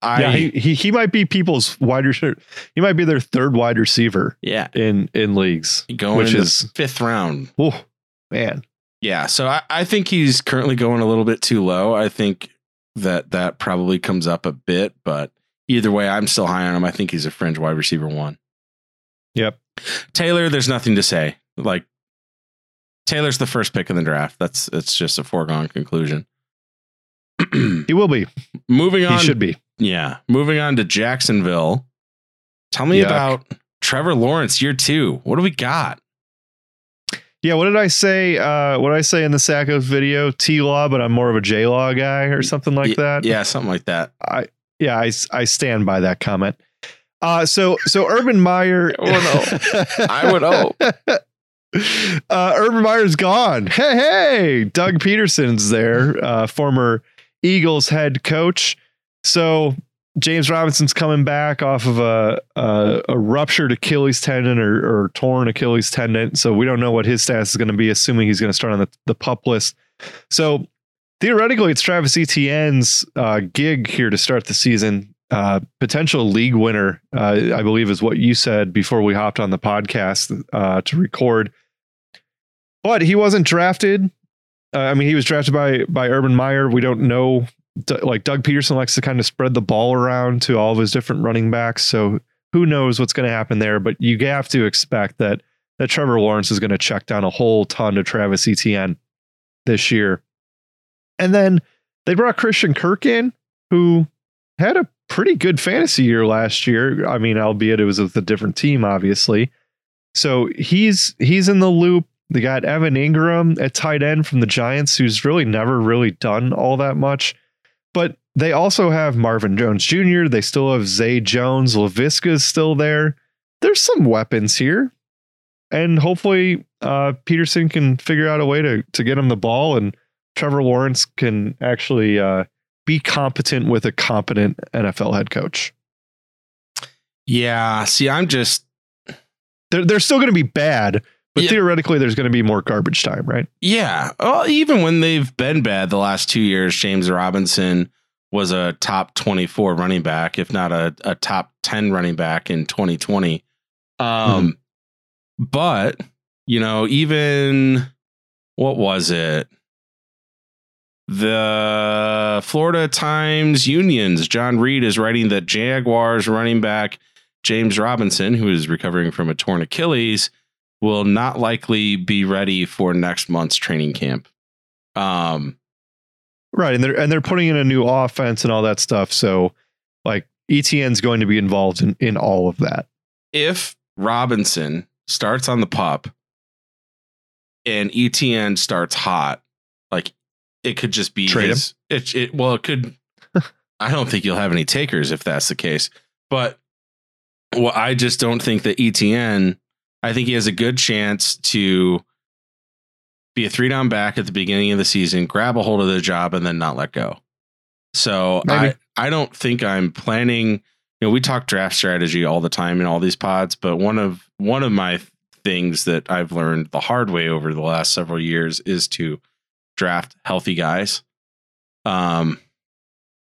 I yeah, he, he he might be people's wide receiver. He might be their third wide receiver yeah in in leagues, going which is fifth round. oh man. Yeah, so I, I think he's currently going a little bit too low. I think that that probably comes up a bit, but either way, I'm still high on him. I think he's a fringe wide receiver one. Yep. Taylor, there's nothing to say. Like Taylor's the first pick in the draft. That's it's just a foregone conclusion. He will be. moving on. He should be. yeah. Moving on to Jacksonville. Tell me Yuck. about Trevor Lawrence year two. What do we got? Yeah, what did I say? Uh, what did I say in the Sackos video? T Law, but I'm more of a J Law guy or something like that. Yeah, something like that. I yeah, I, I stand by that comment. Uh, so so Urban Meyer. I would hope. Uh, Urban Meyer's gone. Hey hey, Doug Pederson's there, uh, former Eagles head coach. So James Robinson's coming back off of a a, a ruptured Achilles tendon or, or torn Achilles tendon. So we don't know what his status is going to be, assuming he's going to start on the, the pup list. So theoretically, it's Travis Etienne's uh, gig here to start the season. Uh, potential league winner, uh, I believe, is what you said before we hopped on the podcast uh, to record. But he wasn't drafted. Uh, I mean, he was drafted by by Urban Meyer. We don't know. Like Doug Pederson likes to kind of spread the ball around to all of his different running backs. So who knows what's going to happen there? But you have to expect that that Trevor Lawrence is going to check down a whole ton to Travis Etienne this year. And then they brought Christian Kirk in, who had a pretty good fantasy year last year. I mean, albeit it was with a different team, obviously. So he's he's in the loop. They got Evan Engram at tight end from the Giants, who's really never really done all that much. But they also have Marvin Jones Jr. They still have Zay Jones. Laviska's still there. There's some weapons here. And hopefully uh, Pederson can figure out a way to to get him the ball and Trevor Lawrence can actually uh, be competent with a competent NFL head coach. Yeah. See, I'm just They're, they're still going to be bad, but Yeah. theoretically, there's going to be more garbage time, right? Yeah. Well, even when they've been bad the last two years, James Robinson was a top 24 running back, if not a, a top 10 running back in 2020. Um, But, you know, even what was it? The Florida Times Unions, John Reid is writing that Jaguars running back James Robinson, who is recovering from a torn Achilles, will not likely be ready for next month's training camp. Um, Right, and they're and they're putting in a new offense and all that stuff. So, like ETN's going to be involved in in all of that. if Robinson starts on the pup and ETN starts hot, like it could just be Trade his, It, it well, it could. I don't think you'll have any takers if that's the case. But well, I just don't think that ETN. I think he has a good chance to be a three down back at the beginning of the season, grab a hold of the job, and then not let go. So I I don't think I'm planning you know we talk draft strategy all the time in all these pods but one of one of my things that i've learned the hard way over the last several years is to draft healthy guys um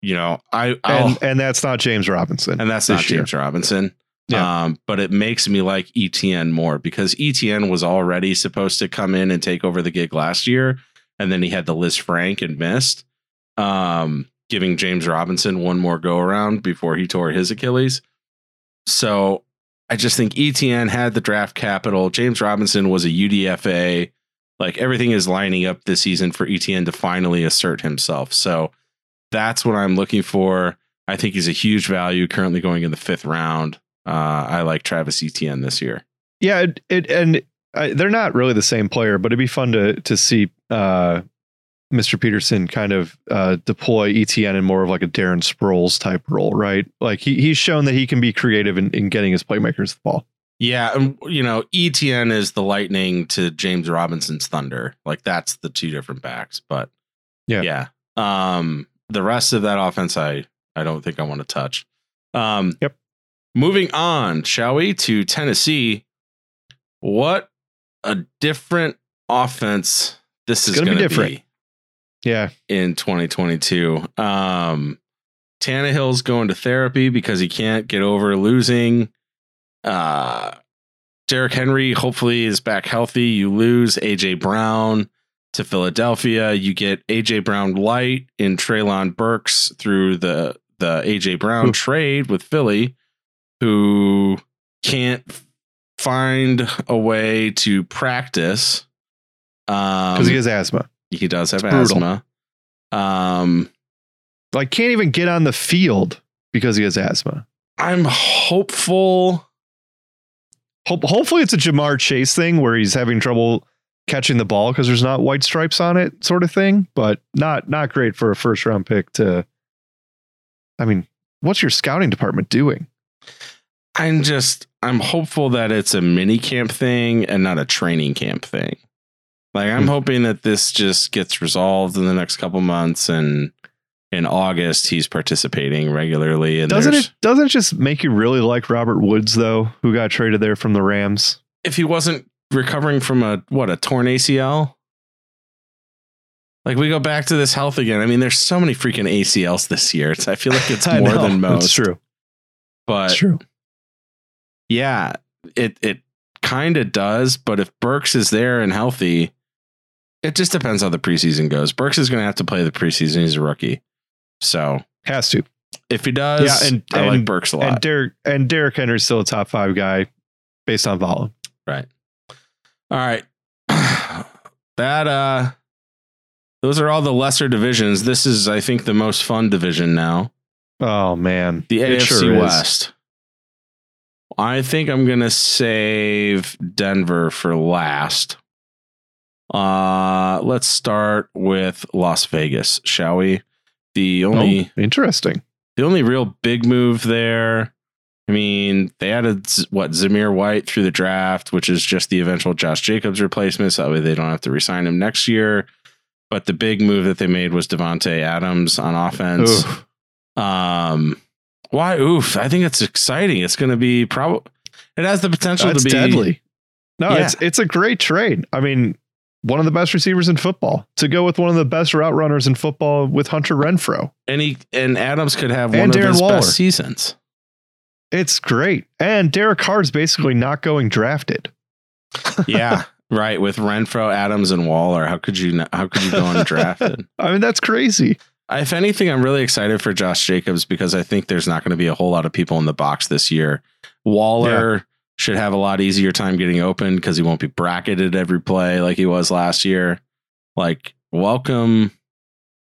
you know i I'll, And and that's not James Robinson. and that's not year. james robinson Yeah. um but it makes me like etn more because etn was already supposed to come in and take over the gig last year and then he had the Lisfranc and missed um giving James Robinson one more go around before he tore his Achilles. So I just think ETN had the draft capital. James Robinson was a UDFA. Like everything is lining up this season for ETN to finally assert himself. So that's what I'm looking for. I think he's a huge value currently going in the fifth round. Uh, I like Travis Etienne this year. Yeah, it, it and I, they're not really the same player, but it'd be fun to to see uh, Mr. Pederson kind of uh, deploy ETN in more of like a Darren Sproles type role, right? Like he he's shown that he can be creative in, in getting his playmakers the ball. Yeah, and you know, ETN is the lightning to James Robinson's thunder. Like that's the two different backs. But Yeah. yeah. Um, the rest of that offense, I I don't think I want to touch. Um, Yep. Moving on, shall we to Tennessee? What a different offense this is gonna be different. be Yeah, in 2022. Um, Tannehill's going to therapy because he can't get over losing. Uh, Derrick Henry hopefully is back healthy. You lose AJ Brown to Philadelphia. You get AJ Brown light in Treylon Burks through the the AJ Brown Ooh. trade with Philly, who can't find a way to practice um, because he has asthma. he does have asthma. Um, Like can't even get on the field because he has asthma. I'm hopeful. Hope, hopefully it's a Ja'Marr Chase thing where he's having trouble catching the ball because there's not white stripes on it, sort of thing. But not not great for a first round pick to. I mean, what's your scouting department doing? I'm just I'm hopeful that it's a mini camp thing and not a training camp thing. Like I'm Hmm. hoping that this just gets resolved in the next couple months and in August he's participating regularly and Doesn't it doesn't it just make you really like Robert Woods though, who got traded there from the Rams? if he wasn't recovering from a what a torn ACL. Like we go back to this health again. I mean, there's so many freaking ACLs this year. It's, I feel like it's more know, than most. It's true. But It's true. yeah, it it kind of does. But if Burks is there and healthy, it just depends how the preseason goes. Burks is going to have to play the preseason. He's a rookie, so Has to. if he does, Yeah, and- I like and- Burks a lot. And. Derrick and Derrick Henry's still a top five guy based on volume. right. All right. that uh, those are all the lesser divisions. This is, I think, the most fun division now. Oh man. The It AFC sure is. West. I think I'm gonna save Denver for last. Uh let's start with Las Vegas, shall we? The only Oh, interesting. the only real big move there. I mean, they added what Zamir White through the draft, which is just the eventual Josh Jacobs replacement, so that way they don't have to resign him next year. But the big move that they made was Davante Adams on offense. Oof. Um, why? Oof! I think it's exciting. It's going to be probably. It has the potential That's to be deadly. No, Yeah. it's it's a great trade. I mean, one of the best receivers in football to go with one of the best route runners in football with Hunter Renfrow. And he and Adams could have And one Darren of his Waller. best seasons. It's great. And Derek Carr's basically not going drafted. Yeah, right. With Renfrow, Adams, and Waller, how could you? Not, how could you go undrafted? I mean, that's crazy. if anything, I'm really excited for Josh Jacobs because I think there's not going to be a whole lot of people in the box this year. Waller should have a lot easier time getting open because he won't be bracketed every play like he was last year. Like, welcome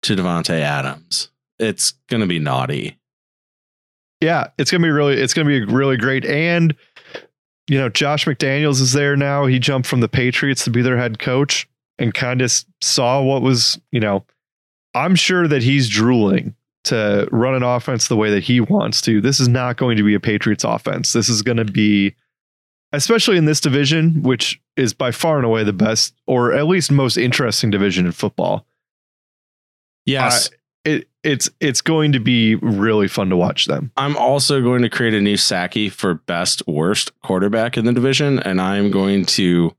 to Davante Adams. It's going to be naughty. Yeah, it's gonna be really it's gonna be really great. And you know, Josh McDaniels is there now. He jumped from the Patriots to be their head coach and kind of saw what was, you know, I'm sure that he's drooling to run an offense the way that he wants to. This is not going to be a Patriots offense. This is going to be especially in this division, which is by far and away the best or at least most interesting division in football. Yes. It it's it's going to be really fun to watch them. I'm also going to create a new Sacko for best worst quarterback in the division, and I'm going to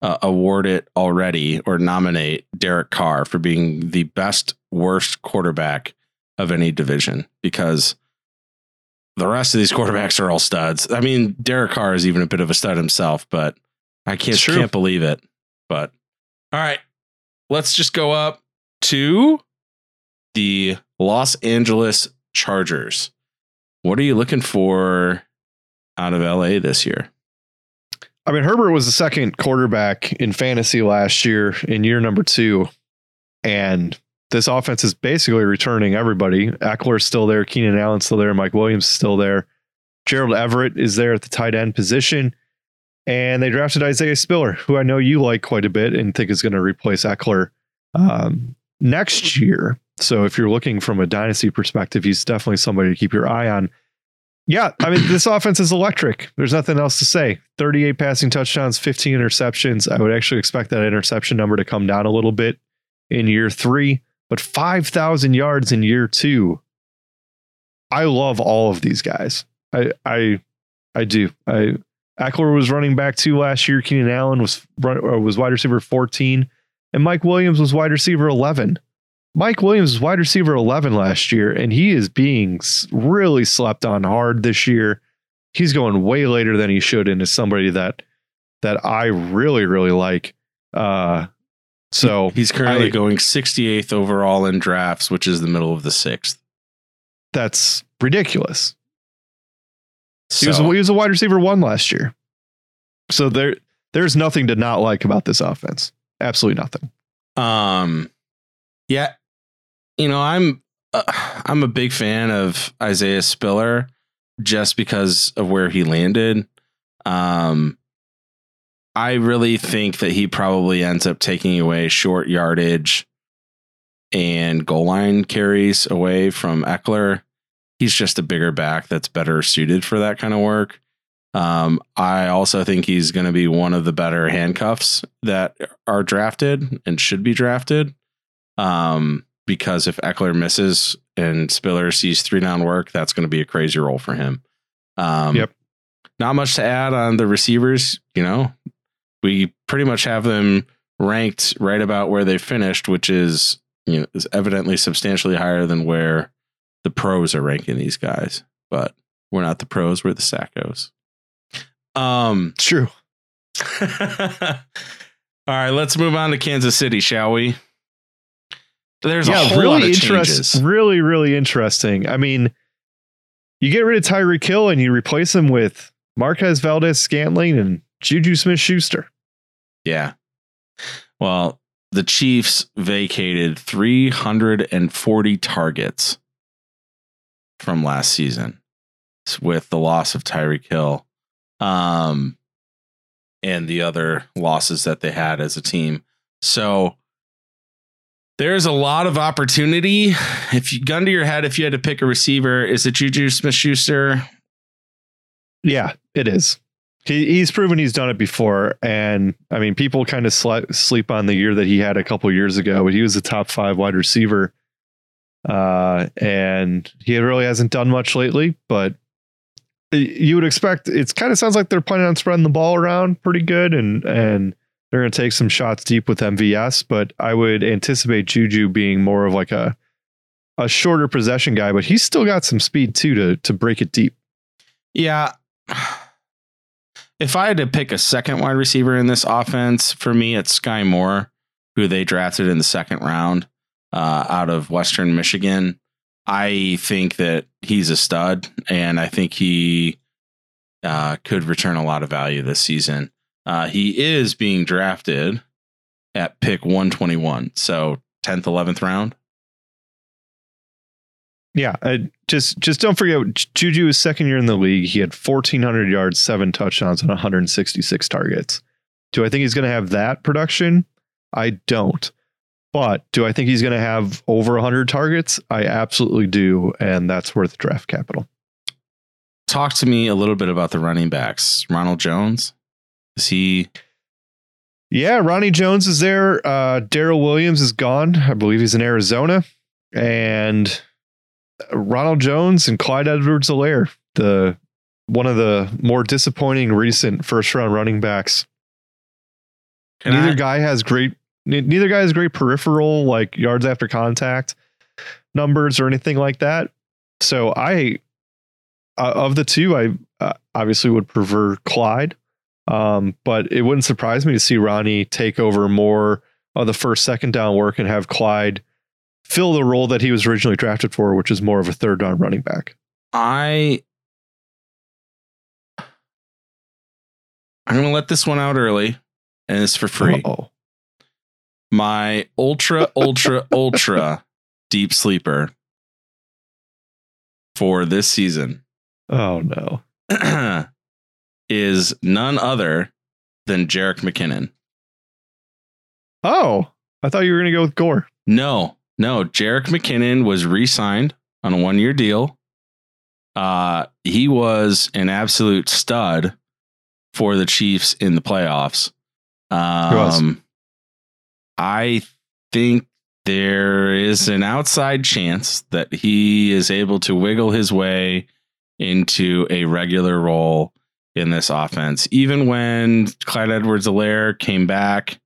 uh, award it already or nominate Derek Carr for being the best worst quarterback of any division because the rest of these quarterbacks are all studs. I mean, Derek Carr is even a bit of a stud himself, but I can't can't believe it. But all right, let's just go up to the Los Angeles Chargers. What are you looking for out of LA this year? I mean, Herbert was the second quarterback in fantasy last year in year number two. And this offense is basically returning everybody. Ekeler's still there, Keenan Allen's still there, Mike Williams is still there. Gerald Everett is there at the tight end position. And they drafted Isaiah Spiller, who I know you like quite a bit and think is going to replace Eckler um, next year. So if you're looking from a dynasty perspective, he's definitely somebody to keep your eye on. Yeah, I mean, this offense is electric. There's nothing else to say. 38 passing touchdowns, 15 interceptions. I would actually expect that interception number to come down a little bit in year three, but 5,000 yards in year two. I love all of these guys. I, I, I do. I, Ekeler was running back two last year. Keenan Allen was run, or was wide receiver 14, and Mike Williams was wide receiver 11. Mike Williams was wide receiver 11 last year, and he is being really slept on hard this year. He's going way later than he should into somebody that that I really, really like. Uh, so He's currently I- going 68th overall in drafts, which is the middle of the sixth. that's ridiculous. He was, he was a wide receiver one last year. So there there's nothing to not like about this offense. Absolutely nothing. Um, yeah, you know, I'm uh, I'm a big fan of Isaiah Spiller just because of where he landed. Um, I really think that he probably ends up taking away short yardage and goal line carries away from Ekeler. He's just a bigger back that's better suited for that kind of work. Um, I also think he's going to be one of the better handcuffs that are drafted and should be drafted. Um, because if Ekeler misses and Spiller sees three down work, that's going to be a crazy role for him. Um, Yep. Not much to add on the receivers. You know, we pretty much have them ranked right about where they finished, which is you know is evidently substantially higher than where the pros are ranking these guys. But we're not the pros; we're the sackos. Um. True. All right, let's move on to Kansas City, shall we? There's a whole really lot of interesting. changes. Really, really interesting. I mean, you get rid of Tyreek Hill and you replace him with Marquez Valdes Scantling and Juju Smith Schuster. Yeah. Well, the Chiefs vacated 340 targets from last season with the loss of Tyreek Hill um, and the other losses that they had as a team. So there's a lot of opportunity. If you gun to your head, if you had to pick a receiver, is it Juju Smith Schuster? Yeah, it is. He, he's proven he's done it before. And I mean, people kind of sli- sleep on the year that he had a couple years ago, but he was a top five wide receiver. Uh, and he really hasn't done much lately, but you would expect it's kind of sounds like they're planning on spreading the ball around pretty good and, and they're going to take some shots deep with MVS, but I would anticipate Juju being more of like a, a shorter possession guy, but he's still got some speed too to, to break it deep. Yeah. If I had to pick a second wide receiver in this offense, for me, it's Skyy Moore, who they drafted in the second round uh, out of Western Michigan. I think that he's a stud, and I think he uh, could return a lot of value this season. Uh, he is being drafted at pick 121, so 10th, 11th round. Yeah, I just just don't forget Juju is second year in the league. He had 1400 yards, seven touchdowns, and 166 targets. Do I think he's going to have that production? I don't. But do I think he's going to have over 100 targets? I absolutely do, and that's worth draft capital. Talk to me a little bit about the running backs. Ronald Jones, is he Yeah, Ronnie Jones is there. Uh, Darrel Williams is gone. I believe he's in Arizona, and Ronald Jones and Clyde Edwards-Helaire, the one of the more disappointing recent first-round running backs. Neither I- guy has great. Neither guy has great peripheral like yards after contact numbers or anything like that. So I, uh, of the two, I uh, obviously would prefer Clyde. Um, but it wouldn't surprise me to see Ronnie take over more of the first, second down work and have Clyde fill the role that he was originally drafted for, which is more of a third down running back. I I'm gonna let this one out early, and it's for free. Oh, My ultra, ultra, ultra deep sleeper for this season oh no. is none other than Jerick McKinnon. Oh, I thought you were going to go with Gore. No, no, Jerick McKinnon was re-signed on a one-year deal. Uh, he was an absolute stud for the Chiefs in the playoffs. Um, I think there is an outside chance that he is able to wiggle his way into a regular role in this offense. Even when Clyde Edwards Helaire came back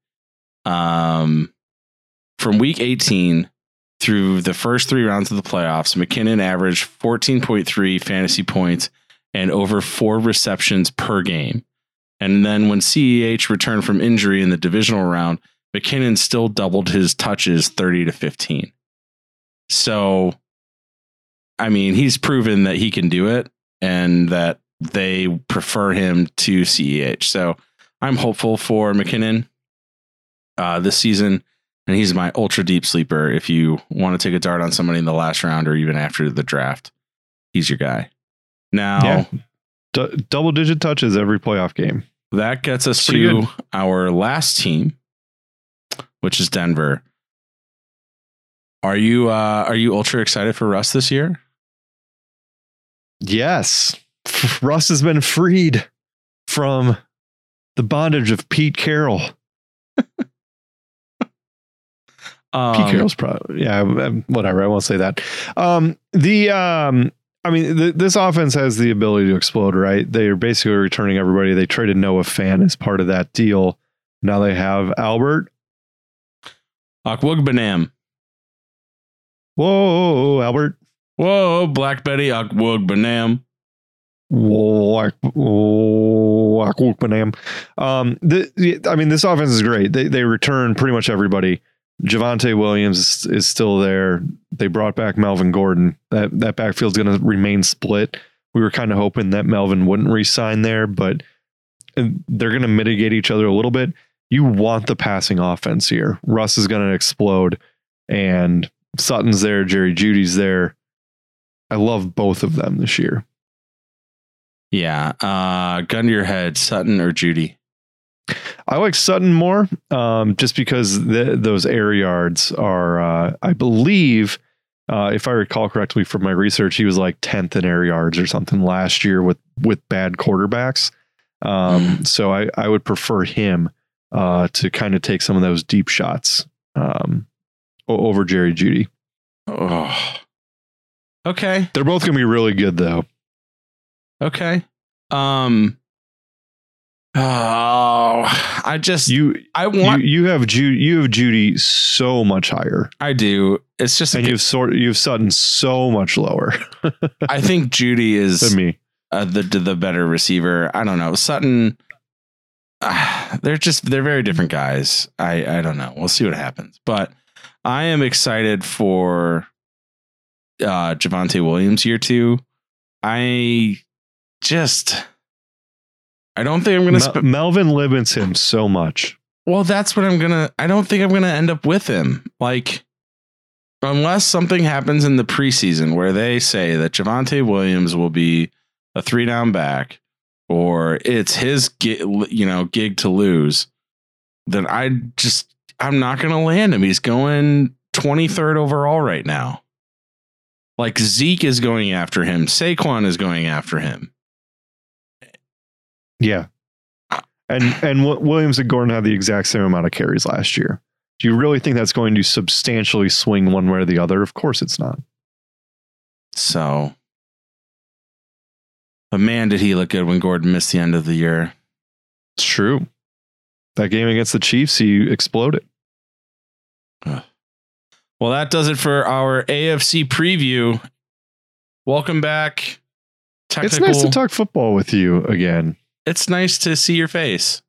um, from week 18 through the first three rounds of the playoffs, McKinnon averaged 14.3 fantasy points and over four receptions per game. And then when CEH returned from injury in the divisional round, McKinnon still doubled his touches 30 to 15. So, I mean, he's proven that he can do it and that they prefer him to CEH. So, I'm hopeful for McKinnon uh, this season. And he's my ultra deep sleeper. If you want to take a dart on somebody in the last round or even after the draft, he's your guy. Now, Yeah. D- double digit touches every playoff game. that gets us Pretty to good. our last team, which is Denver. Are you uh, are you ultra excited for Russ this year? Yes. Russ has been freed from the bondage of Pete Carroll. Um, Pete Carroll's probably yeah, um, whatever. I won't say that. Um, the um, I mean, th- this offense has the ability to explode, right? They are basically returning everybody. They traded Noah Fant as part of that deal. Now they have Albert. Okwuegbunam. Whoa, Albert. Whoa, Black Betty Okwuegbunam. Whoa, whoa, Aquapanam. Um, the, I mean, this offense is great. They they return pretty much everybody. Javonte Williams is, still there. They brought back Melvin Gordon. That that backfield's going to remain split. We were kind of hoping that Melvin wouldn't re-sign there, but uh, they're going to mitigate each other a little bit. You want the passing offense here. Russ is going to explode, and Sutton's there. Jerry Jeudy's there. I love both of them this year. Yeah. Uh, gun to your head, Sutton or Jeudy. I like Sutton more, um, just because those air yards are, uh, I believe, uh, if I recall correctly from my research, he was like tenth in air yards or something last year with with bad quarterbacks. Um, so I I would prefer him uh, to kind of take some of those deep shots um, over Jerry Jeudy. Oh. Okay. They're both going to be really good though. Okay. Um. Oh, I just You I you, want you have Jeudy you have Jeudy so much higher, I do. It's just and you have sort you have Sutton so much lower I think Jeudy is than me. uh, the the better receiver. I don't know Sutton. Uh, they're just they're very different guys. I I don't know. We'll see what happens. But I am excited for uh Javonte Williams year two. I just I don't think I'm gonna. Mel- sp- Melvin limits him so much. well, that's what I'm gonna. I don't think I'm gonna end up with him. Like, unless something happens in the preseason where they say that Javonte Williams will be a three down back, or it's his you know gig to lose, then I just I'm not gonna land him. He's going 23rd overall right now. Like Zeke is going after him. Saquon is going after him. Yeah. And and Wi- Williams and Gordon had the exact same amount of carries last year. Do you really think that's going to substantially swing one way or the other? Of course it's not. So, but man, did he look good when Gordon missed the end of the year. It's true. That game against the Chiefs, he exploded. Well, that does it for our AFC preview. Welcome back. Technical. It's nice to talk football with you again. It's nice to see your face.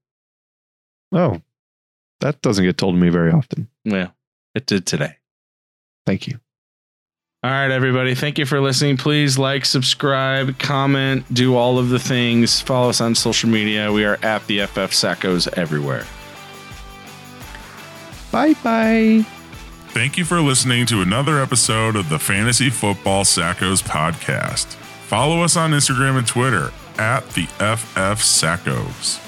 Oh, that doesn't get told to me very often. Well, it did today. Thank you. All right, everybody. Thank you for listening. Please like, subscribe, comment, do all of the things. Follow us on social media. We are at the FF Sackos everywhere. Bye bye. Thank you for listening to another episode of the Fantasy Football Sackos podcast. Follow us on Instagram and Twitter at the FF Sackos.